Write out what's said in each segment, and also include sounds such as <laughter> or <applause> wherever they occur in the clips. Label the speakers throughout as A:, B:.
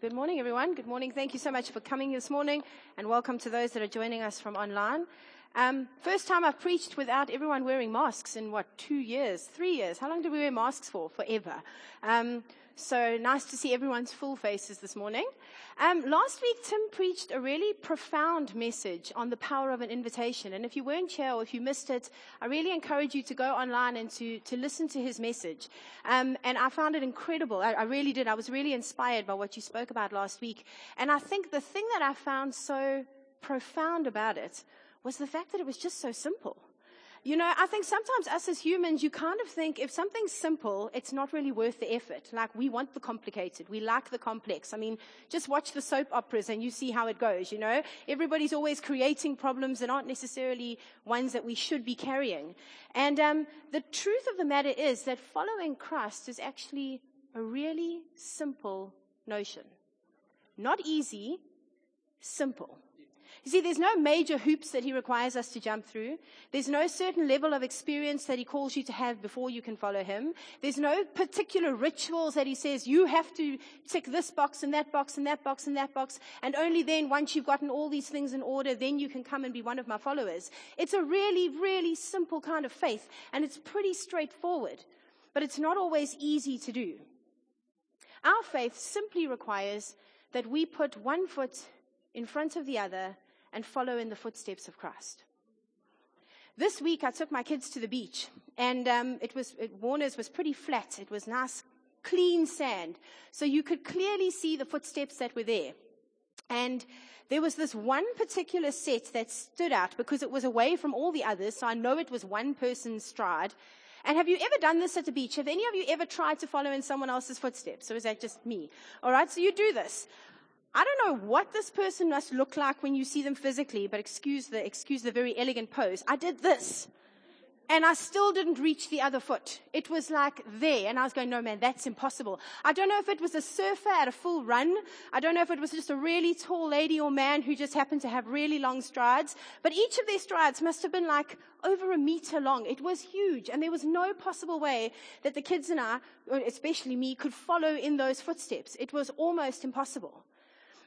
A: Good morning, everyone. Good morning. Thank you so much for coming this morning, and welcome to those that are joining us from online. Um, first time I've preached without everyone wearing masks in what, two years, three years? How long did we wear masks for? Forever. Um, so nice to see everyone's full faces this morning. Um, last week, Tim preached a really profound message on the power of an invitation. And if you weren't here or if you missed it, I really encourage you to go online and to, to listen to his message. Um, and I found it incredible. I, I really did. I was really inspired by what you spoke about last week. And I think the thing that I found so profound about it was the fact that it was just so simple. You know, I think sometimes us as humans, you kind of think if something's simple, it's not really worth the effort. Like we want the complicated. We like the complex. I mean, just watch the soap operas and you see how it goes, you know? Everybody's always creating problems that aren't necessarily ones that we should be carrying. And um, the truth of the matter is that following Christ is actually a really simple notion. Not easy, simple. You see, there's no major hoops that he requires us to jump through. There's no certain level of experience that he calls you to have before you can follow him. There's no particular rituals that he says you have to tick this box and that box and that box and that box. And only then, once you've gotten all these things in order, then you can come and be one of my followers. It's a really, really simple kind of faith and it's pretty straightforward, but it's not always easy to do. Our faith simply requires that we put one foot in front of the other and follow in the footsteps of Christ. This week, I took my kids to the beach, and um, it was it, Warner's was pretty flat. It was nice, clean sand, so you could clearly see the footsteps that were there. And there was this one particular set that stood out because it was away from all the others, so I know it was one person's stride. And have you ever done this at the beach? Have any of you ever tried to follow in someone else's footsteps? Or is that just me? Alright, so you do this. I don't know what this person must look like when you see them physically, but excuse the, excuse the very elegant pose. I did this. And I still didn't reach the other foot. It was like there. And I was going, no man, that's impossible. I don't know if it was a surfer at a full run. I don't know if it was just a really tall lady or man who just happened to have really long strides. But each of their strides must have been like over a meter long. It was huge. And there was no possible way that the kids and I, especially me, could follow in those footsteps. It was almost impossible.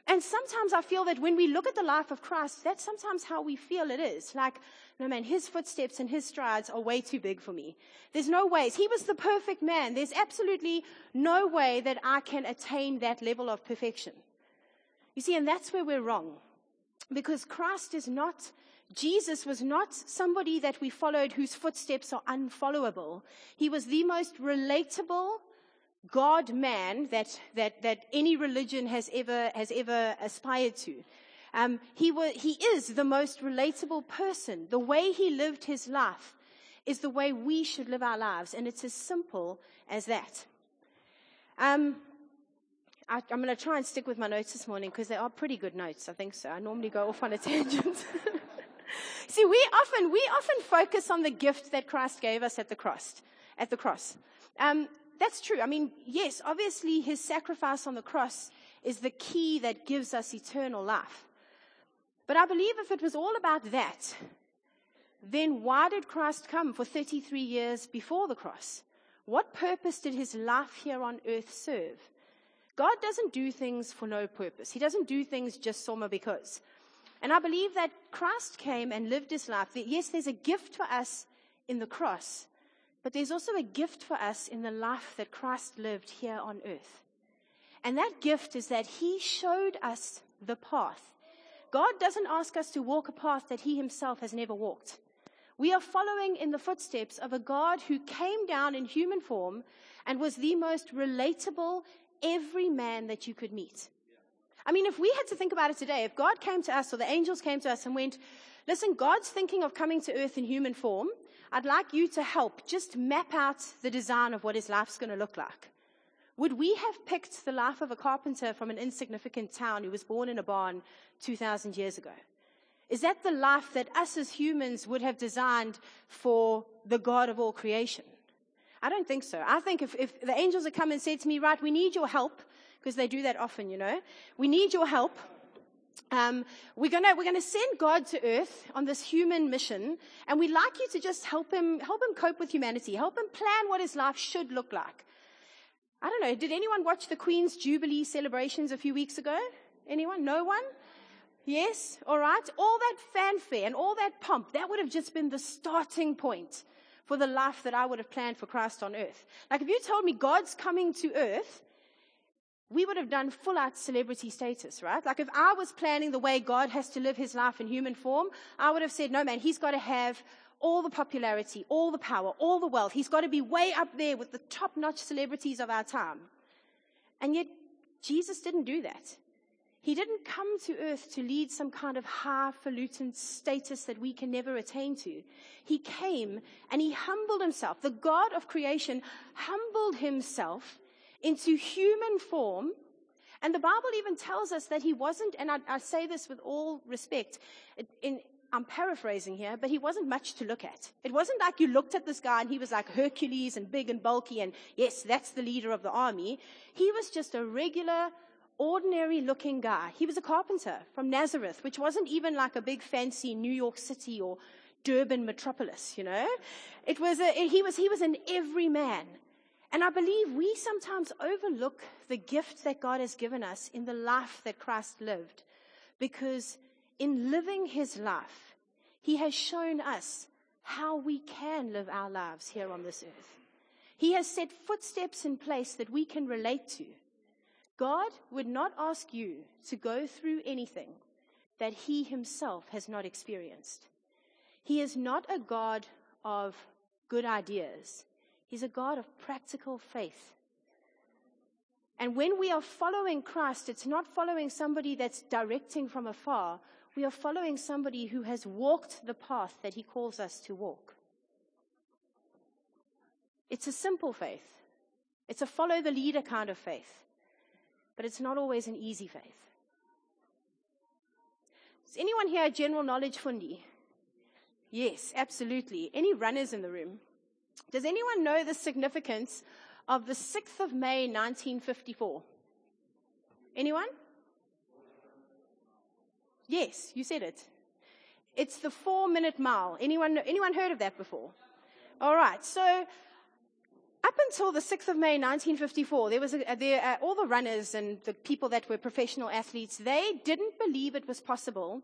A: And sometimes I feel that when we look at the life of Christ, that's sometimes how we feel it is. Like, no man, his footsteps and his strides are way too big for me. There's no ways. He was the perfect man. There's absolutely no way that I can attain that level of perfection. You see, and that's where we're wrong. Because Christ is not, Jesus was not somebody that we followed whose footsteps are unfollowable. He was the most relatable, God man that, that, that any religion has ever, has ever aspired to. Um, he, he is the most relatable person. The way he lived his life is the way we should live our lives, and it's as simple as that. Um, I, am going to try and stick with my notes this morning because they are pretty good notes. I think so. I normally go off on a <laughs> tangent. <laughs> See, we often we often focus on the gift that Christ gave us at the cross. At the cross, um, that's true. I mean, yes, obviously his sacrifice on the cross is the key that gives us eternal life. But I believe if it was all about that, then why did Christ come for 33 years before the cross? What purpose did his life here on earth serve? God doesn't do things for no purpose. He doesn't do things just summa because. And I believe that Christ came and lived his life. Yes, there's a gift for us in the cross, but there's also a gift for us in the life that Christ lived here on earth. And that gift is that he showed us the path. God doesn't ask us to walk a path that he himself has never walked. We are following in the footsteps of a God who came down in human form and was the most relatable every man that you could meet. I mean, if we had to think about it today, if God came to us or the angels came to us and went, listen, God's thinking of coming to earth in human form. I'd like you to help just map out the design of what his life's going to look like. Would we have picked the life of a carpenter from an insignificant town who was born in a barn 2,000 years ago? Is that the life that us as humans would have designed for the God of all creation? I don't think so. I think if, if the angels had come and said to me, right, we need your help, because they do that often, you know, we need your help um, we're gonna we're gonna send God to earth on this human mission, and we'd like you to just help him help him cope with humanity, help him plan what his life should look like. I don't know, did anyone watch the Queen's Jubilee celebrations a few weeks ago? Anyone? No one? Yes? All right. All that fanfare and all that pomp, that would have just been the starting point for the life that I would have planned for Christ on earth. Like if you told me God's coming to earth, we would have done full out celebrity status, right? Like if I was planning the way God has to live his life in human form, I would have said, no man, he's got to have all the popularity, all the power, all the wealth. He's got to be way up there with the top notch celebrities of our time. And yet, Jesus didn't do that. He didn't come to earth to lead some kind of highfalutin status that we can never attain to. He came and he humbled himself. The God of creation humbled himself into human form. And the Bible even tells us that he wasn't, and I, I say this with all respect, in, I'm paraphrasing here, but he wasn't much to look at. It wasn't like you looked at this guy and he was like Hercules and big and bulky and yes, that's the leader of the army. He was just a regular, ordinary looking guy. He was a carpenter from Nazareth, which wasn't even like a big fancy New York City or Durban metropolis, you know? It was a, he was, he was an everyman. And I believe we sometimes overlook the gift that God has given us in the life that Christ lived because in living his life, he has shown us how we can live our lives here on this earth. He has set footsteps in place that we can relate to. God would not ask you to go through anything that he himself has not experienced. He is not a God of good ideas. He's a God of practical faith. And when we are following Christ, it's not following somebody that's directing from afar, we are following somebody who has walked the path that he calls us to walk. It's a simple faith. It's a follow the leader kind of faith. But it's not always an easy faith. Is anyone here a general knowledge fundi? Yes, absolutely. Any runners in the room? Does anyone know the significance of the 6th of May 1954? Anyone? Yes, you said it. It's the four minute mile. Anyone, anyone heard of that before? All right. So up until the 6th of May 1954, there was a, there, uh, all the runners and the people that were professional athletes, they didn't believe it was possible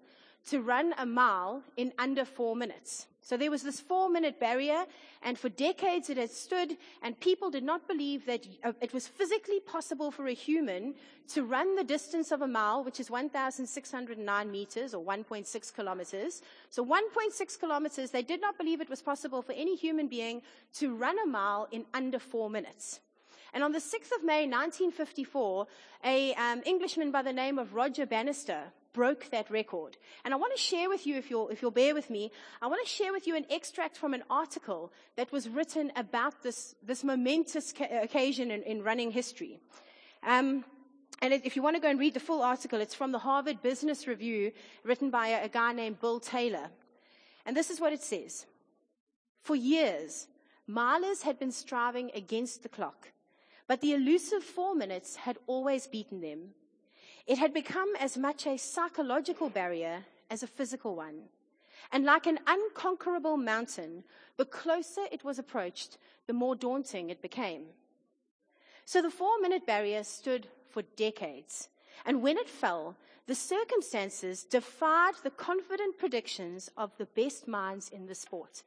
A: to run a mile in under four minutes. So there was this four minute barrier, and for decades it had stood, and people did not believe that uh, it was physically possible for a human to run the distance of a mile, which is 1,609 meters or 1.6 kilometers. So 1.6 kilometers, they did not believe it was possible for any human being to run a mile in under four minutes. And on the 6th of May 1954, a um, Englishman by the name of Roger Bannister broke that record. And I want to share with you, if you'll, if you'll bear with me, I want to share with you an extract from an article that was written about this, this momentous ca- occasion in, in, running history. Um, and if you want to go and read the full article, it's from the Harvard Business Review, written by a, a guy named Bill Taylor. And this is what it says. For years, milers had been striving against the clock, but the elusive four minutes had always beaten them. It had become as much a psychological barrier as a physical one. And like an unconquerable mountain, the closer it was approached, the more daunting it became. So the four minute barrier stood for decades. And when it fell, the circumstances defied the confident predictions of the best minds in the sport.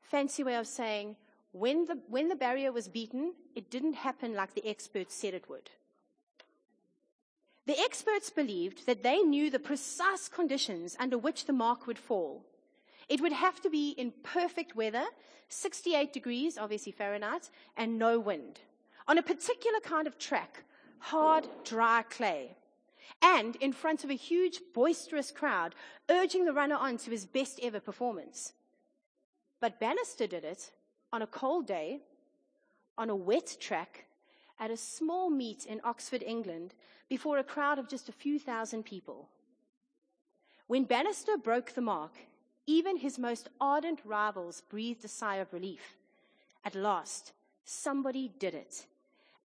A: Fancy way of saying, when the, when the barrier was beaten, it didn't happen like the experts said it would. The experts believed that they knew the precise conditions under which the mark would fall. It would have to be in perfect weather, 68 degrees, obviously Fahrenheit, and no wind. On a particular kind of track, hard, dry clay. And in front of a huge, boisterous crowd, urging the runner on to his best ever performance. But Bannister did it on a cold day, on a wet track, at a small meet in Oxford, England, before a crowd of just a few thousand people. When Bannister broke the mark, even his most ardent rivals breathed a sigh of relief. At last, somebody did it.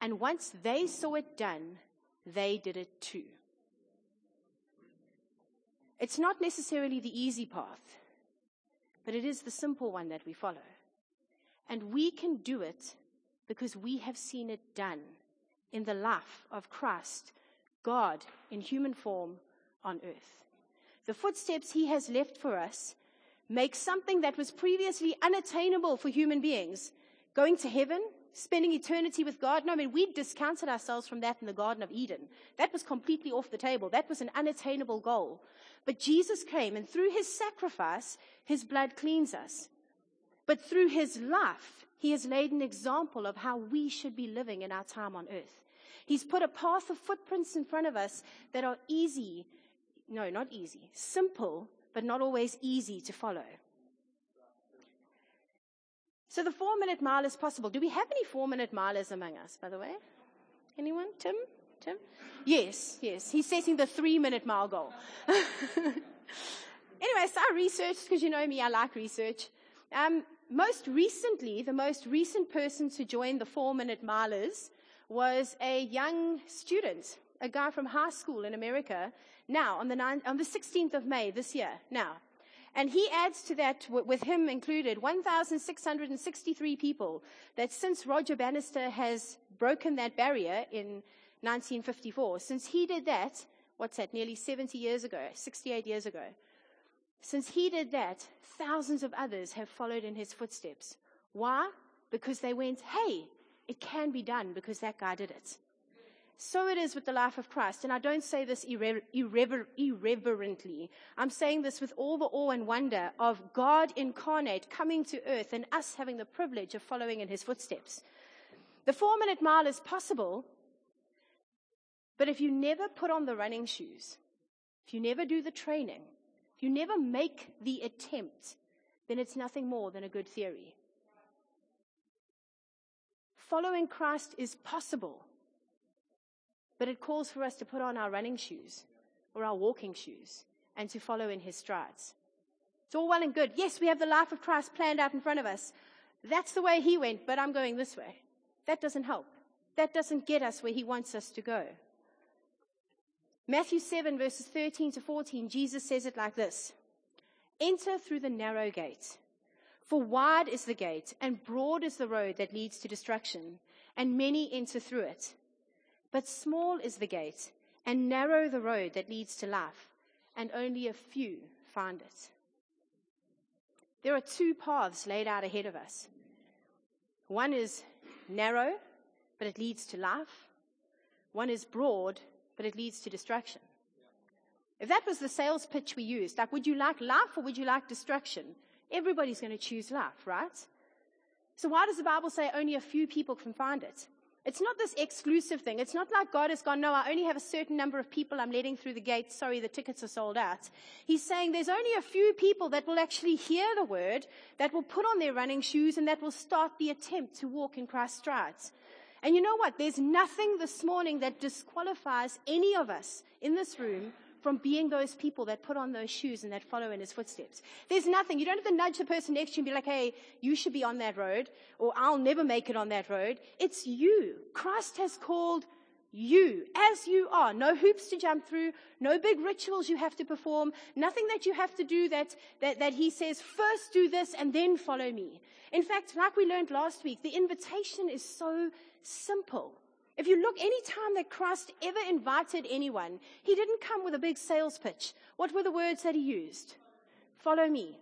A: And once they saw it done, they did it too. It's not necessarily the easy path, but it is the simple one that we follow. And we can do it because we have seen it done in the life of Christ, God in human form on earth. The footsteps he has left for us make something that was previously unattainable for human beings, going to heaven, spending eternity with God. No, I mean, we discounted ourselves from that in the Garden of Eden. That was completely off the table. That was an unattainable goal. But Jesus came, and through his sacrifice, his blood cleans us. But through his life, he has laid an example of how we should be living in our time on earth. He's put a path of footprints in front of us that are easy. No, not easy. Simple, but not always easy to follow. So the four minute mile is possible. Do we have any four minute milers among us, by the way? Anyone? Tim? Tim? Yes, yes. He's setting the three minute mile goal. <laughs> anyway, so I researched because you know me, I like research. Um, most recently, the most recent person to join the four minute milers was a young student, a guy from high school in America, now on the, 9th, on the 16th of May this year, now. And he adds to that, with him included, 1,663 people that since Roger Bannister has broken that barrier in 1954, since he did that, what's that, nearly 70 years ago, 68 years ago, since he did that, thousands of others have followed in his footsteps. Why? Because they went, hey, it can be done because that guy did it. So it is with the life of Christ. And I don't say this irre- irrever- irreverently. I'm saying this with all the awe and wonder of God incarnate coming to earth and us having the privilege of following in his footsteps. The four minute mile is possible, but if you never put on the running shoes, if you never do the training, if you never make the attempt, then it's nothing more than a good theory. Following Christ is possible but it calls for us to put on our running shoes or our walking shoes and to follow in his strides. It's all well and good. Yes, we have the life of Christ planned out in front of us. That's the way he went, but I'm going this way. That doesn't help. That doesn't get us where he wants us to go. Matthew 7, verses 13 to 14, Jesus says it like this Enter through the narrow gate. For wide is the gate, and broad is the road that leads to destruction, and many enter through it. But small is the gate, and narrow the road that leads to life, and only a few find it. There are two paths laid out ahead of us. One is narrow, but it leads to life. One is broad, but it leads to destruction. If that was the sales pitch we used, like, would you like life or would you like destruction? Everybody's going to choose life, right? So why does the Bible say only a few people can find it? It's not this exclusive thing. It's not like God has gone, no, I only have a certain number of people I'm letting through the gate. Sorry, the tickets are sold out. He's saying there's only a few people that will actually hear the word, that will put on their running shoes, and that will start the attempt to walk in Christ's strides. And you know what? There's nothing this morning that disqualifies any of us in this room from being those people that put on those shoes and that follow in his footsteps. There's nothing. You don't have to nudge the person next to you and be like, hey, you should be on that road, or I'll never make it on that road. It's you. Christ has called you as you are. No hoops to jump through, no big rituals you have to perform, nothing that you have to do that, that, that he says, first do this and then follow me. In fact, like we learned last week, the invitation is so simple. If you look, any time that Christ ever invited anyone, he didn't come with a big sales pitch. What were the words that he used? Follow me.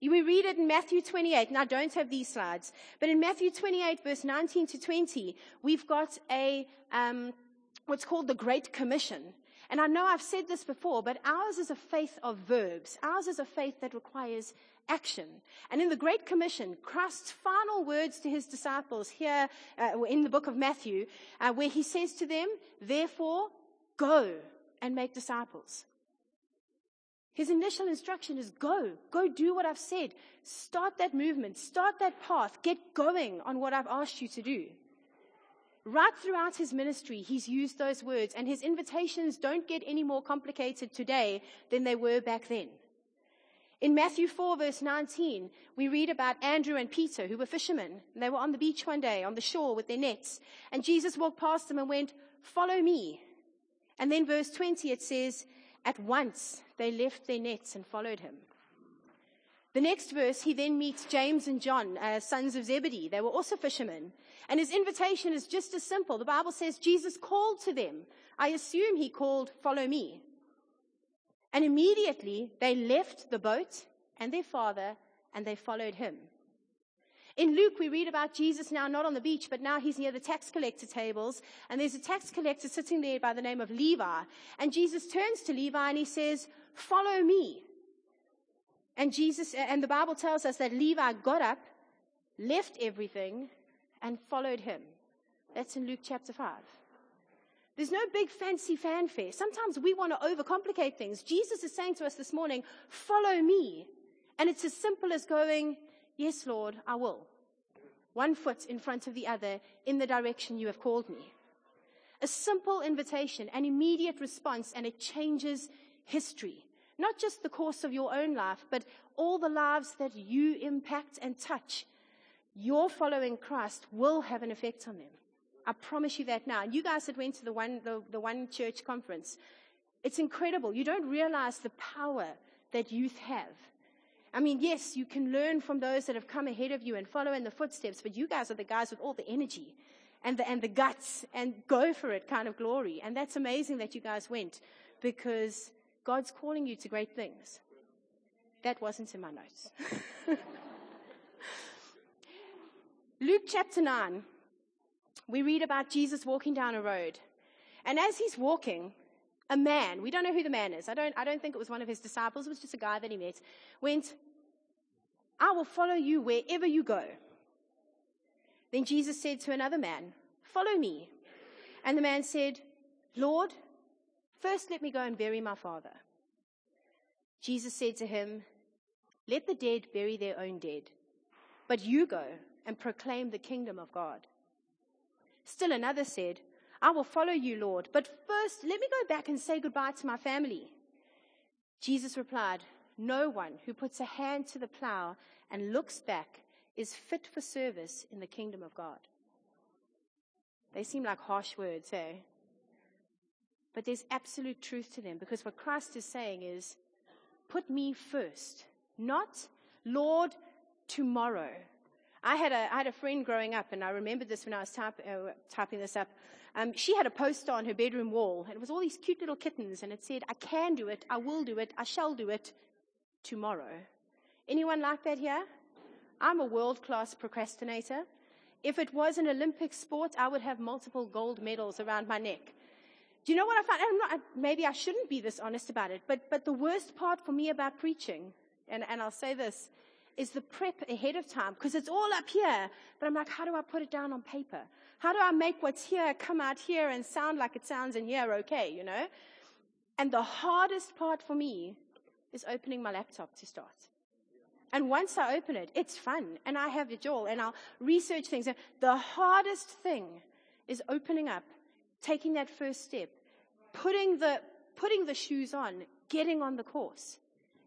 A: We read it in Matthew 28, and I don't have these slides, but in Matthew 28, verse 19 to 20, we've got a, um, what's called the Great Commission. And I know I've said this before, but ours is a faith of verbs. Ours is a faith that requires action. And in the Great Commission, Christ's final words to his disciples here uh, in the book of Matthew, uh, where he says to them, therefore, go and make disciples. His initial instruction is go, go do what I've said. Start that movement, start that path, get going on what I've asked you to do. Right throughout his ministry, he's used those words, and his invitations don't get any more complicated today than they were back then. In Matthew 4, verse 19, we read about Andrew and Peter, who were fishermen. They were on the beach one day, on the shore with their nets. And Jesus walked past them and went, Follow me. And then, verse 20, it says, At once they left their nets and followed him. The next verse, he then meets James and John, uh, sons of Zebedee. They were also fishermen. And his invitation is just as simple. The Bible says Jesus called to them. I assume he called, follow me. And immediately they left the boat and their father and they followed him. In Luke, we read about Jesus now not on the beach, but now he's near the tax collector tables. And there's a tax collector sitting there by the name of Levi. And Jesus turns to Levi and he says, follow me. And Jesus, and the Bible tells us that Levi got up, left everything, and followed him. That's in Luke chapter 5. There's no big fancy fanfare. Sometimes we want to overcomplicate things. Jesus is saying to us this morning, follow me. And it's as simple as going, yes, Lord, I will. One foot in front of the other in the direction you have called me. A simple invitation, an immediate response, and it changes history. Not just the course of your own life, but all the lives that you impact and touch. Your following Christ will have an effect on them. I promise you that now. And you guys that went to the one, the, the one church conference, it's incredible. You don't realize the power that youth have. I mean, yes, you can learn from those that have come ahead of you and follow in the footsteps, but you guys are the guys with all the energy and the, and the guts and go for it kind of glory. And that's amazing that you guys went because God's calling you to great things. That wasn't in my notes. <laughs> Luke chapter 9, we read about Jesus walking down a road. And as he's walking, a man, we don't know who the man is. I don't, I don't think it was one of his disciples. It was just a guy that he met. Went, I will follow you wherever you go. Then Jesus said to another man, follow me. And the man said, Lord, First, let me go and bury my father. Jesus said to him, Let the dead bury their own dead, but you go and proclaim the kingdom of God. Still another said, I will follow you, Lord, but first let me go back and say goodbye to my family. Jesus replied, No one who puts a hand to the plow and looks back is fit for service in the kingdom of God. They seem like harsh words, eh? But there's absolute truth to them because what Christ is saying is, put me first, not Lord tomorrow. I had a, I had a friend growing up, and I remembered this when I was type, uh, typing this up. Um, she had a poster on her bedroom wall, and it was all these cute little kittens, and it said, I can do it, I will do it, I shall do it tomorrow. Anyone like that here? I'm a world class procrastinator. If it was an Olympic sport, I would have multiple gold medals around my neck. Do you know what I found? I'm not, maybe I shouldn't be this honest about it, but, but the worst part for me about preaching, and, and I'll say this, is the prep ahead of time, because it's all up here, but I'm like, how do I put it down on paper? How do I make what's here come out here and sound like it sounds in here okay, you know? And the hardest part for me is opening my laptop to start. And once I open it, it's fun, and I have it all, and I'll research things. The hardest thing is opening up taking that first step, putting the, putting the shoes on, getting on the course.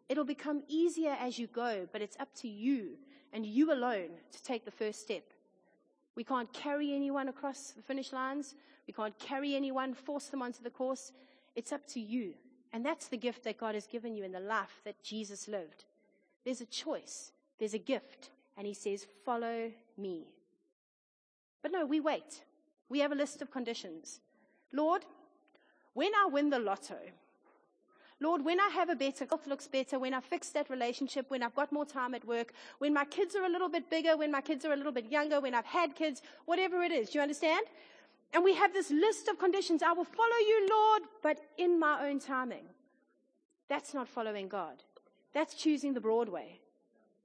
A: It'll become easier as you go, but it's up to you and you alone to take the first step. We can't carry anyone across the finish lines. We can't carry anyone, force them onto the course. It's up to you. And that's the gift that God has given you in the life that Jesus lived. There's a choice. There's a gift. And he says, follow me. But no, we wait. We have a list of conditions. Lord, when I win the lotto, Lord, when I have a better health looks better, when I fix that relationship, when I've got more time at work, when my kids are a little bit bigger, when my kids are a little bit younger, when I've had kids, whatever it is. Do you understand? And we have this list of conditions. I will follow you, Lord, but in my own timing. That's not following God. That's choosing the broad way,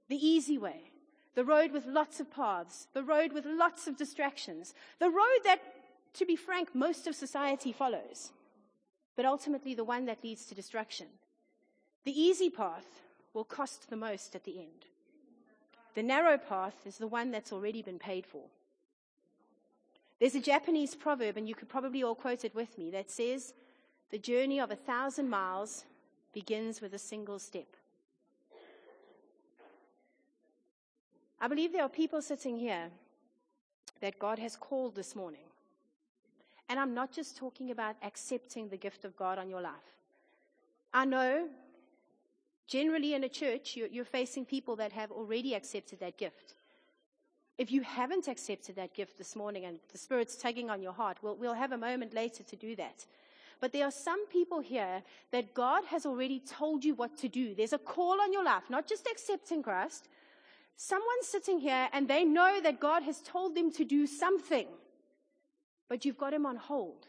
A: the easy way, the road with lots of paths, the road with lots of distractions, the road that to be frank, most of society follows, but ultimately the one that leads to destruction. The easy path will cost the most at the end. The narrow path is the one that's already been paid for. There's a Japanese proverb, and you could probably all quote it with me, that says, The journey of a thousand miles begins with a single step. I believe there are people sitting here that God has called this morning and I'm not just talking about accepting the gift of God on your life. I know Generally, in a church, you're, facing people that have already accepted that gift. If you haven't accepted that gift this morning and the Spirit's tugging on your heart, we'll, we'll have a moment later to do that. But there are some people here that God has already told you what to do. There's a call on your life, not just accepting Christ. Someone's sitting here and they know that God has told them to do something, but you've got him on hold.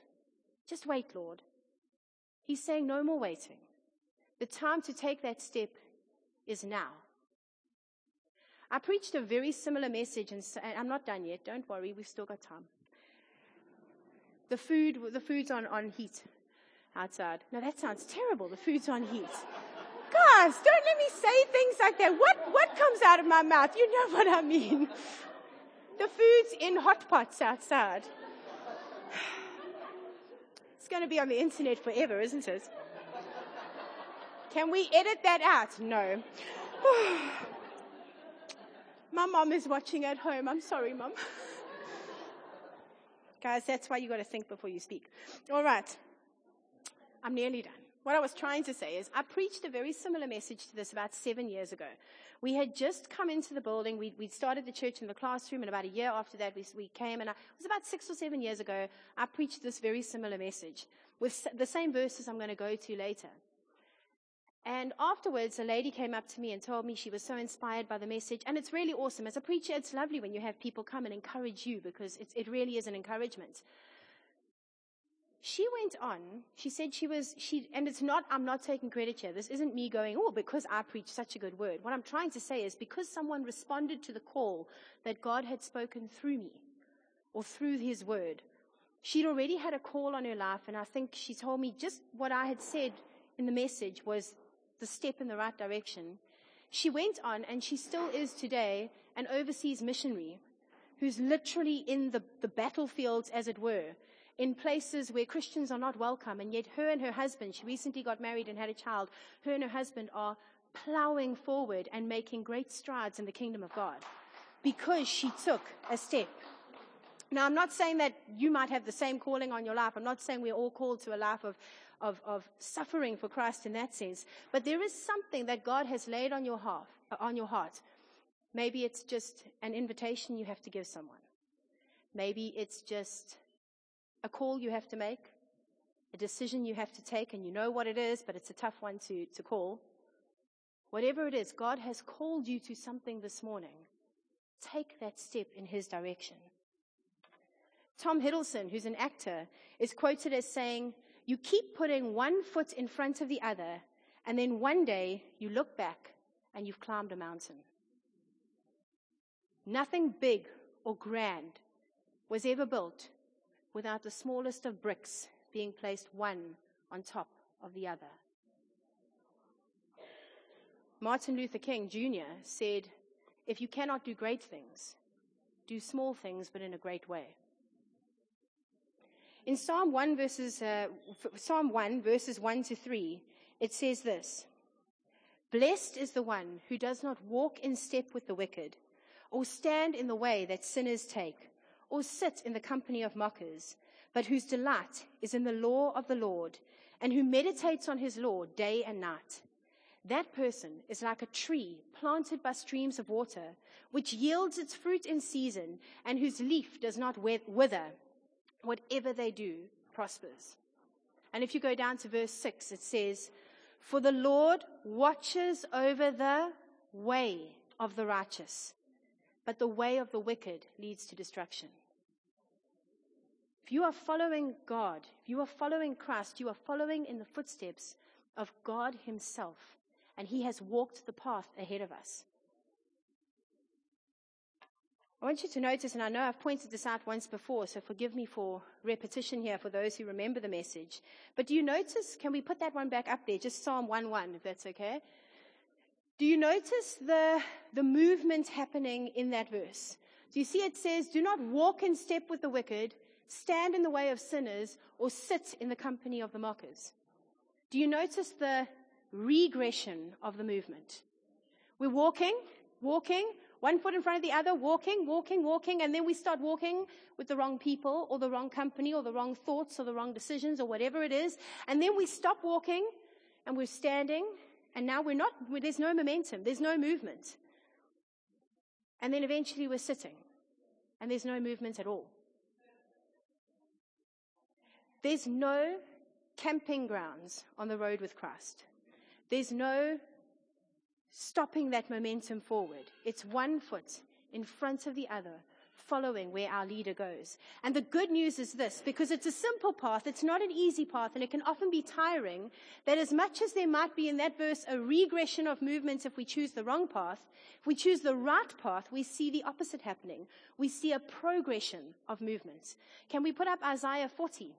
A: Just wait, Lord. He's saying no more waiting. The time to take that step is now. I preached a very similar message, and I'm not done yet. Don't worry, we've still got time. The food, the food's on, on heat outside. Now that sounds terrible. The food's on heat. Guys, don't let me say things like that. What, what comes out of my mouth? You know what I mean. <laughs> The food's in hot pots outside. It's going to be on the internet forever, isn't it? Can we edit that out? No. <sighs> My mom is watching at home. I'm sorry, mom. <laughs> Guys, that's why you got to think before you speak. All right. I'm nearly done. What I was trying to say is, I preached a very similar message to this about seven years ago. We had just come into the building. We, would started the church in the classroom, and about a year after that, we, we came. And I, it was about six or seven years ago. I preached this very similar message with the same verses I'm going to go to later. And afterwards, a lady came up to me and told me she was so inspired by the message. And it's really awesome. As a preacher, it's lovely when you have people come and encourage you because it really is an encouragement. She went on, she said she was, she, and it's not, I'm not taking credit here. This isn't me going, oh, because I preached such a good word. What I'm trying to say is because someone responded to the call that God had spoken through me or through his word, she'd already had a call on her life. And I think she told me just what I had said in the message was the step in the right direction. She went on, and she still is today, an overseas missionary who's literally in the, the battlefields, as it were, in places where Christians are not welcome. And yet, her and her husband, she recently got married and had a child, her and her husband are plowing forward and making great strides in the kingdom of God because she took a step. Now, I'm not saying that you might have the same calling on your life. I'm not saying we're all called to a life of of, of suffering for Christ in that sense. But there is something that God has laid on your heart, uh, on your heart. Maybe it's just an invitation you have to give someone. Maybe it's just a call you have to make, a decision you have to take, and you know what it is, but it's a tough one to, to call. Whatever it is, God has called you to something this morning. Take that step in His direction. Tom Hiddleston, who's an actor, is quoted as saying, you keep putting one foot in front of the other, and then one day you look back and you've climbed a mountain. Nothing big or grand was ever built without the smallest of bricks being placed one on top of the other. Martin Luther King Jr. said, If you cannot do great things, do small things but in a great way. In Psalm 1 verses, uh, Psalm 1 verses 1 to 3, it says this. Blessed is the one who does not walk in step with the wicked, or stand in the way that sinners take, or sit in the company of mockers, but whose delight is in the law of the Lord, and who meditates on his law day and night. That person is like a tree planted by streams of water, which yields its fruit in season, and whose leaf does not wither whatever they do prospers. And if you go down to verse 6, it says, For the Lord watches over the way of the righteous, but the way of the wicked leads to destruction. If you are following God, if you are following Christ, you are following in the footsteps of God Himself, and He has walked the path ahead of us. I want you to notice, and I know I've pointed this out once before, so forgive me for repetition here for those who remember the message. But do you notice, can we put that one back up there, just Psalm 1 1, if that's okay? Do you notice the, the movement happening in that verse? Do you see it says, Do not walk in step with the wicked, stand in the way of sinners, or sit in the company of the mockers? Do you notice the regression of the movement? We're walking, walking, one foot in front of the other, walking, walking, walking, and then we start walking with the wrong people or the wrong company or the wrong thoughts or the wrong decisions or whatever it is. And then we stop walking and we're standing And now we're not, there's no momentum, there's no movement. And then eventually we're sitting, and there's no movement at all. There's no camping grounds on the road with Christ. There's no stopping that momentum forward. It's one foot in front of the other, following where our leader goes. And the good news is this because it's a simple path, it's not an easy path, and it can often be tiring. That as much as there might be in that verse a regression of movements if we choose the wrong path, if we choose the right path, we see the opposite happening. We see a progression of movements. Can we put up Isaiah 40?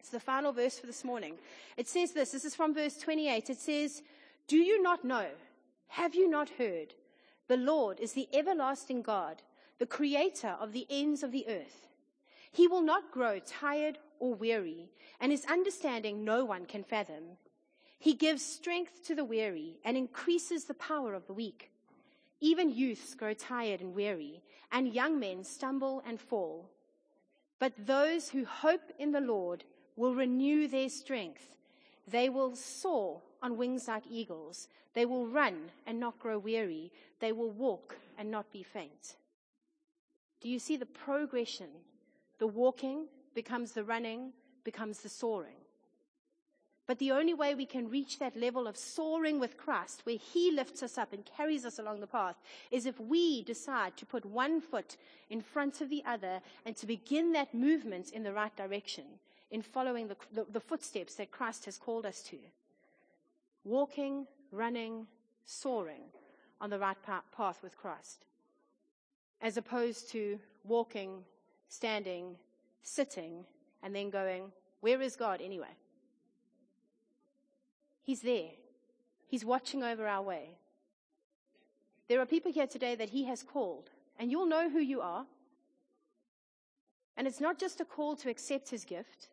A: It's the final verse for this morning. It says this this is from verse 28. It says, Do you not know? Have you not heard? The Lord is the everlasting God the creator of the ends of the earth. He will not grow tired or weary, and his understanding no one can fathom. He gives strength to the weary and increases the power of the weak. Even youths grow tired and weary, and young men stumble and fall. But those who hope in the Lord will renew their strength. They will soar on wings like eagles. They will run and not grow weary. They will walk and not be faint. Do you see the progression? The walking becomes the running, becomes the soaring. But the only way we can reach that level of soaring with Christ, where He lifts us up and carries us along the path, is if we decide to put one foot in front of the other and to begin that movement in the right direction, in following the, the, the footsteps that Christ has called us to. Walking, running, soaring on the right path with Christ as opposed to walking, standing, sitting, and then going, Where is God anyway? He's there. He's watching over our way. There are people here today that He has called, and you'll know who you are. And it's not just a call to accept His gift,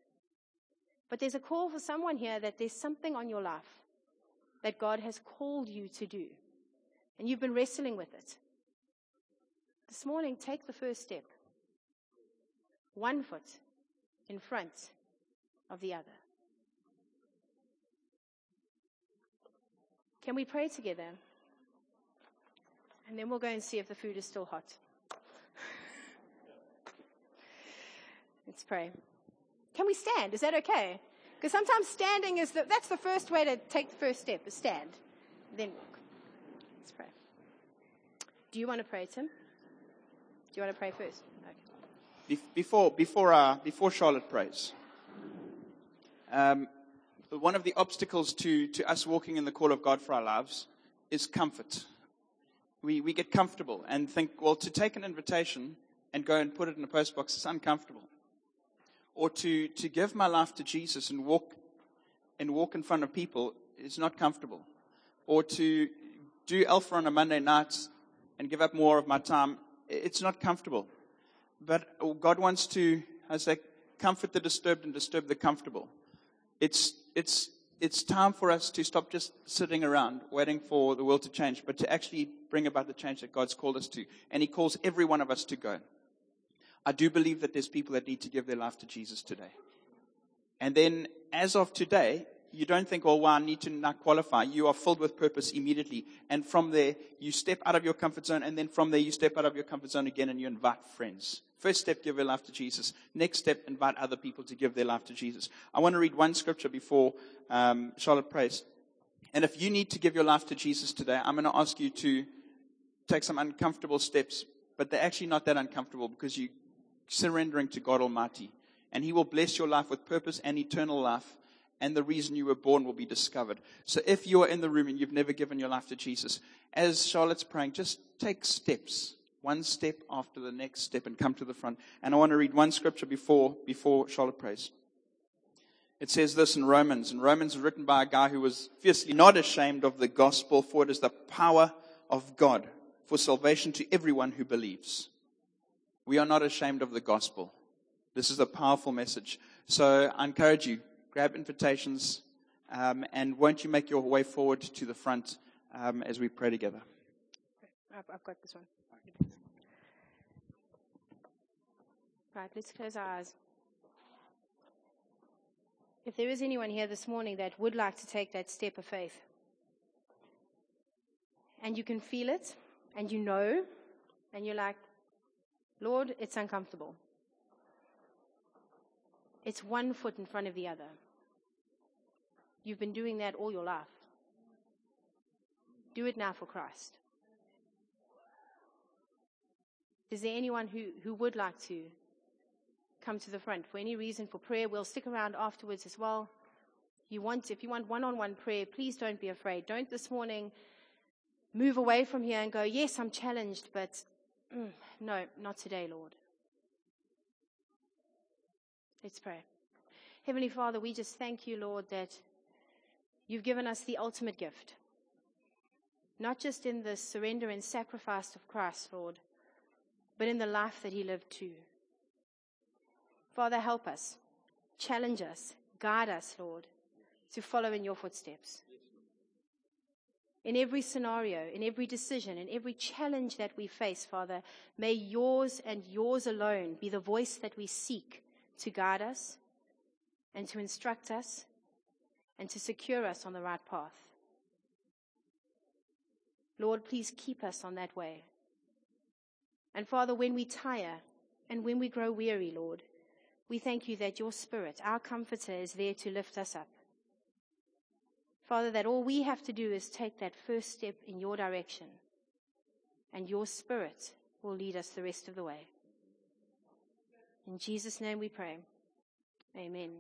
A: but there's a call for someone here that there's something on your life that God has called you to do. And you've been wrestling with it. This morning, take the first step. One foot in front of the other. Can we pray together? And then we'll go and see if the food is still hot. <laughs> Let's pray. Can we stand? Is that okay? Because sometimes standing is the, that's the first way to take the first step, is stand. Then walk. Let's pray. Do you want to pray, Tim? Do you want to pray first?
B: Okay. Before, before, uh, before Charlotte prays, um, one of the obstacles to, to us walking in the call of God for our lives is comfort. We, we get comfortable and think, well, to take an invitation and go and put it in a postbox is uncomfortable. Or to, to give my life to Jesus and walk, and walk in front of people is not comfortable. Or to do Alpha on a Monday night and give up more of my time it's not comfortable. But oh, God wants to, I say, comfort the disturbed and disturb the comfortable. It's, it's, it's time for us to stop just sitting around waiting for the world to change, but to actually bring about the change that God's called us to. And He calls every one of us to go. I do believe that there's people that need to give their life to Jesus today. And then, as of today, you don't think, oh, well, I need to not qualify. You are filled with purpose immediately. And from there, you step out of your comfort zone. And then from there, you step out of your comfort zone again and you invite friends. First step, give your life to Jesus. Next step, invite other people to give their life to Jesus. I want to read one scripture before um, Charlotte prays. And if you need to give your life to Jesus today, I'm going to ask you to take some uncomfortable steps, but they're actually not that uncomfortable because you're surrendering to God Almighty. And He will bless your life with purpose and eternal life and the reason you were born will be discovered. So if you are in the room and you've never given your life to Jesus, as Charlotte's praying, just take steps, one step after the next step and come to the front. And I want to read one scripture before, before Charlotte prays. It says this in Romans, and Romans is written by a guy who was fiercely not ashamed of the gospel, for it is the power of God for salvation to everyone who believes. We are not ashamed of the gospel. This is a powerful message. So I encourage you, grab invitations, um, and won't you make your way forward to the front um, as we pray together?
A: I've got this one. Right, let's close our eyes. If there is anyone here this morning that would like to take that step of faith, and you can feel it and you know and you're like, Lord, it's uncomfortable. It's one foot in front of the other. You've been doing that all your life. Do it now for Christ. Is there anyone who, who would like to come to the front for any reason for prayer? We'll stick around afterwards as well. You want, if you want one-on-one prayer, please don't be afraid. Don't this morning move away from here and go, yes, I'm challenged, but mm, no, not today, Lord. Let's pray. Heavenly Father, we just thank you, Lord, that you've given us the ultimate gift. Not just in the surrender and sacrifice of Christ, Lord, but in the life that he lived too. Father, help us, challenge us, guide us, Lord, to follow in your footsteps. In every scenario, in every decision, in every challenge that we face, Father, may yours and yours alone be the voice that we seek to guide us and to instruct us and to secure us on the right path. Lord, please keep us on that way. And Father, when we tire and when we grow weary, Lord, we thank you that your Spirit, our comforter, is there to lift us up. Father, that all we have to do is take that first step in your direction, and your Spirit will lead us the rest of the way. In Jesus' name we pray. Amen.